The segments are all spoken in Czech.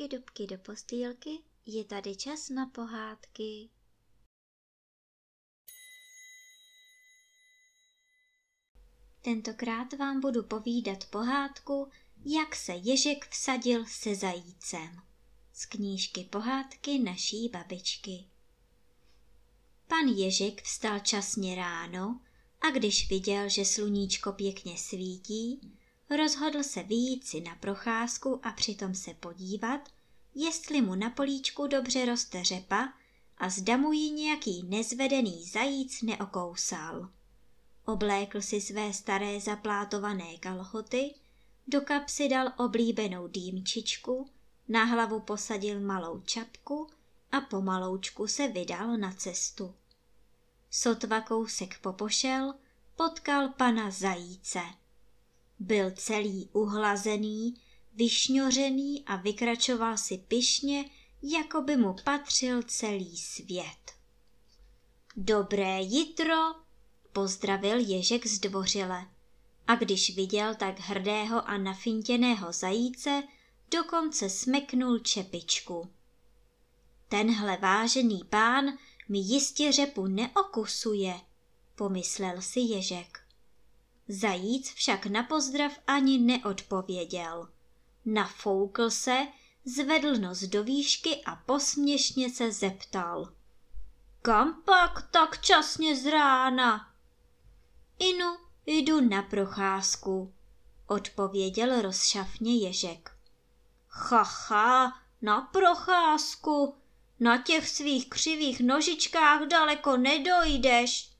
dubky, dubky do postýlky, je tady čas na pohádky. Tentokrát vám budu povídat pohádku, jak se Ježek vsadil se zajícem. Z knížky pohádky naší babičky. Pan Ježek vstal časně ráno a když viděl, že sluníčko pěkně svítí, rozhodl se vyjít si na procházku a přitom se podívat, jestli mu na políčku dobře roste řepa a zda mu ji nějaký nezvedený zajíc neokousal. Oblékl si své staré zaplátované kalhoty, do kapsy dal oblíbenou dýmčičku, na hlavu posadil malou čapku a pomaloučku se vydal na cestu. Sotva kousek popošel, potkal pana zajíce. Byl celý uhlazený, vyšňořený a vykračoval si pyšně, jako by mu patřil celý svět. Dobré jitro, pozdravil Ježek zdvořile. A když viděl tak hrdého a nafintěného zajíce, dokonce smeknul čepičku. Tenhle vážený pán mi jistě řepu neokusuje, pomyslel si Ježek. Zajíc však na pozdrav ani neodpověděl. Nafoukl se, zvedl nos do výšky a posměšně se zeptal. Kam pak tak časně z rána? Inu, jdu na procházku, odpověděl rozšafně Ježek. Chacha, na procházku, na těch svých křivých nožičkách daleko nedojdeš,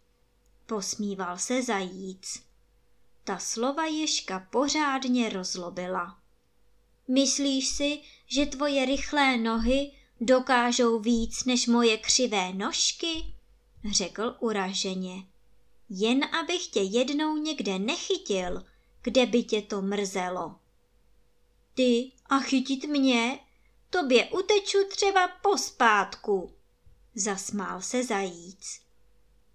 posmíval se zajíc. Ta slova Ježka pořádně rozlobila. Myslíš si, že tvoje rychlé nohy dokážou víc než moje křivé nožky? řekl uraženě. Jen abych tě jednou někde nechytil, kde by tě to mrzelo. Ty a chytit mě? Tobě uteču třeba pospátku, zasmál se zajíc.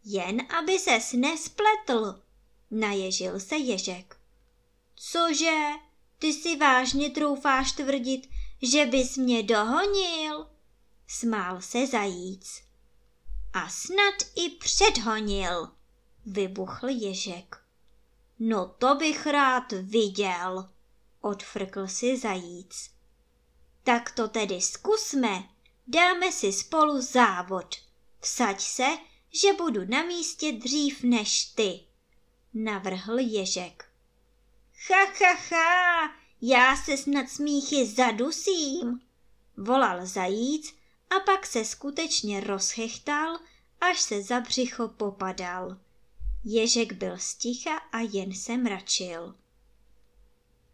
Jen aby ses nespletl, naježil se ježek. Cože, ty si vážně troufáš tvrdit, že bys mě dohonil? Smál se zajíc. A snad i předhonil, vybuchl ježek. No to bych rád viděl, odfrkl si zajíc. Tak to tedy zkusme, dáme si spolu závod. Vsaď se, že budu na místě dřív než ty, navrhl ježek. Ha, ha, ha, já se snad smíchy zadusím, volal zajíc a pak se skutečně rozchechtal, až se za břicho popadal. Ježek byl sticha a jen se mračil.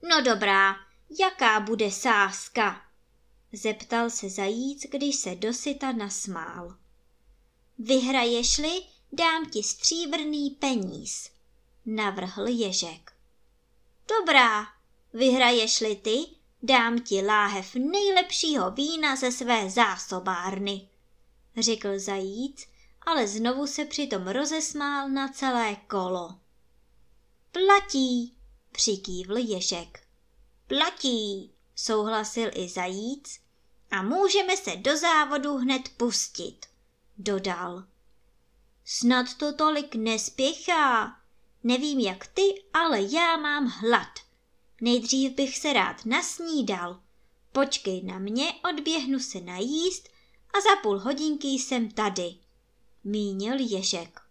No dobrá, jaká bude sázka? Zeptal se zajíc, když se dosyta nasmál. Vyhraješ-li, dám ti stříbrný peníz, navrhl Ježek. Dobrá, vyhraješ-li ty, dám ti láhev nejlepšího vína ze své zásobárny, řekl zajíc, ale znovu se přitom rozesmál na celé kolo. Platí, přikývl Ježek. Platí, souhlasil i zajíc a můžeme se do závodu hned pustit, dodal. Snad to tolik nespěchá. Nevím jak ty, ale já mám hlad. Nejdřív bych se rád nasnídal. Počkej na mě, odběhnu se najíst a za půl hodinky jsem tady, mínil Ježek.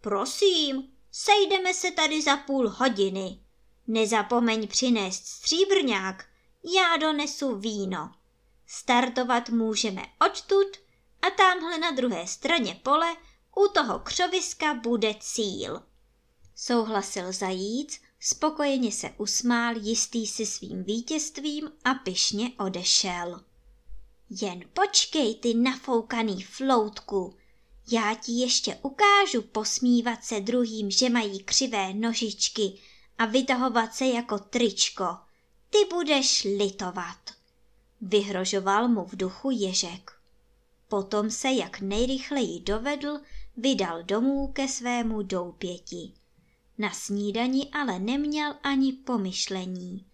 Prosím, sejdeme se tady za půl hodiny. Nezapomeň přinést stříbrňák, já donesu víno. Startovat můžeme odtud a tamhle na druhé straně pole u toho křoviska bude cíl. Souhlasil zajíc, spokojeně se usmál jistý si svým vítězstvím a pyšně odešel. Jen počkej, ty nafoukaný floutku, já ti ještě ukážu posmívat se druhým, že mají křivé nožičky a vytahovat se jako tričko. Ty budeš litovat. Vyhrožoval mu v duchu Ježek. Potom se jak nejrychleji dovedl, vydal domů ke svému doupěti. Na snídani ale neměl ani pomyšlení.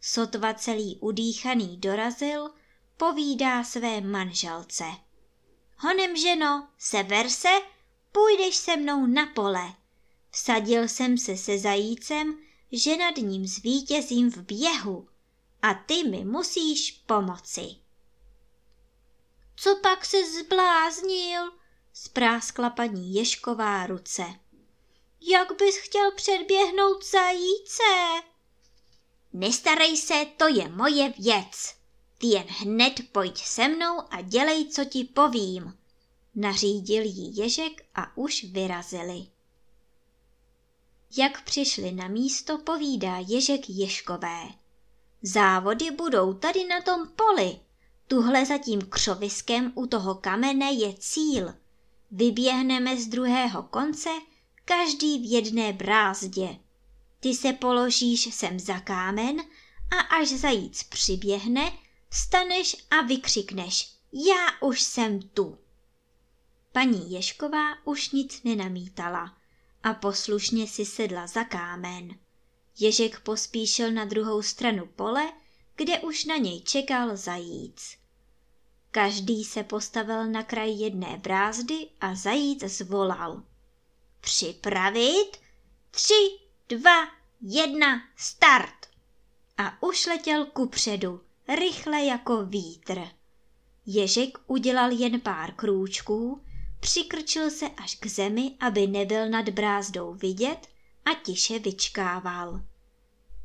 Sotva celý udýchaný dorazil, povídá své manželce. Honem ženo, sever se, půjdeš se mnou na pole. Vsadil jsem se se zajícem, že nad ním zvítězím v běhu a ty mi musíš pomoci. Co pak se zbláznil? Spráskla paní Ješková ruce. Jak bys chtěl předběhnout zajíce? Nestarej se, to je moje věc. Ty jen hned pojď se mnou a dělej, co ti povím. Nařídil jí Ježek a už vyrazili. Jak přišli na místo, povídá Ježek Ješkové. Závody budou tady na tom poli. Tuhle za tím křoviskem u toho kamene je cíl. Vyběhneme z druhého konce, každý v jedné brázdě. Ty se položíš sem za kámen a až zajíc přiběhne, vstaneš a vykřikneš Já už jsem tu. Paní Ješková už nic nenamítala a poslušně si sedla za kámen. Ježek pospíšil na druhou stranu pole, kde už na něj čekal zajíc. Každý se postavil na kraj jedné brázdy a zajíc zvolal. Připravit? Tři, dva, jedna, start! A už letěl kupředu, rychle jako vítr. Ježek udělal jen pár krůčků, přikrčil se až k zemi, aby nebyl nad brázdou vidět a tiše vyčkával.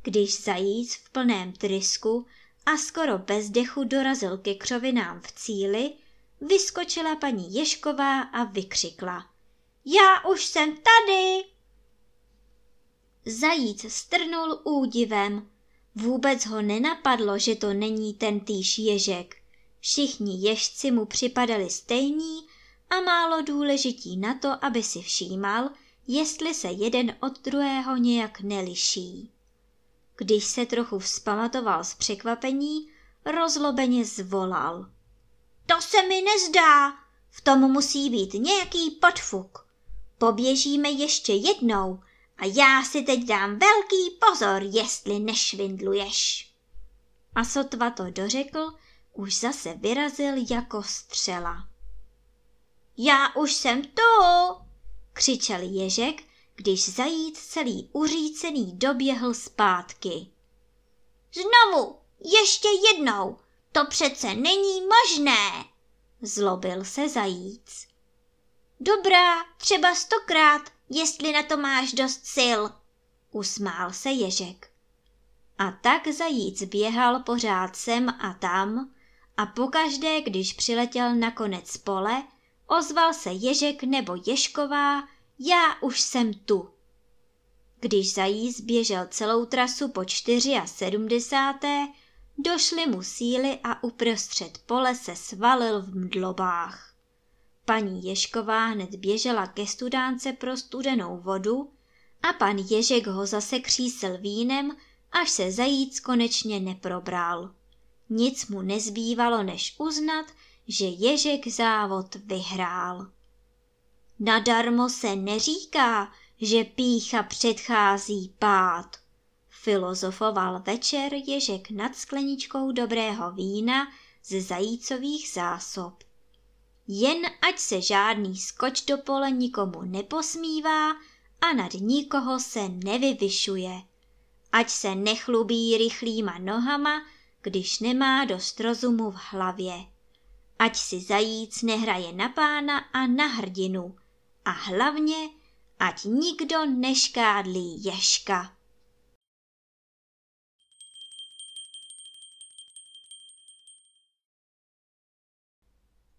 Když zajíc v plném trysku a skoro bez dechu dorazil ke křovinám v cíli, vyskočila paní Ješková a vykřikla. Já už jsem tady! Zajíc strnul údivem. Vůbec ho nenapadlo, že to není ten týž ježek. Všichni ježci mu připadali stejní a málo důležití na to, aby si všímal, jestli se jeden od druhého nějak neliší. Když se trochu vzpamatoval z překvapení, rozlobeně zvolal. To se mi nezdá, v tom musí být nějaký podfuk. Poběžíme ještě jednou a já si teď dám velký pozor, jestli nešvindluješ. A sotva to dořekl, už zase vyrazil jako střela. Já už jsem tu, křičel Ježek, když zajíc celý uřícený doběhl zpátky. Znovu, ještě jednou, to přece není možné, zlobil se zajíc. Dobrá, třeba stokrát, jestli na to máš dost sil, usmál se Ježek. A tak zajíc běhal pořád sem a tam a pokaždé, když přiletěl na konec pole, ozval se Ježek nebo Ježková, já už jsem tu. Když zajíc běžel celou trasu po čtyři a sedmdesáté, došly mu síly a uprostřed pole se svalil v mdlobách. Paní Ježková hned běžela ke studánce pro studenou vodu a pan Ježek ho zase křísil vínem, až se zajíc konečně neprobral. Nic mu nezbývalo, než uznat, že Ježek závod vyhrál. Nadarmo se neříká, že pícha předchází pád. Filozofoval večer Ježek nad skleničkou dobrého vína ze zajícových zásob. Jen ať se žádný skoč do pole nikomu neposmívá a nad nikoho se nevyvyšuje. Ať se nechlubí rychlýma nohama, když nemá dost rozumu v hlavě. Ať si zajíc nehraje na pána a na hrdinu. A hlavně, ať nikdo neškádlí ješka.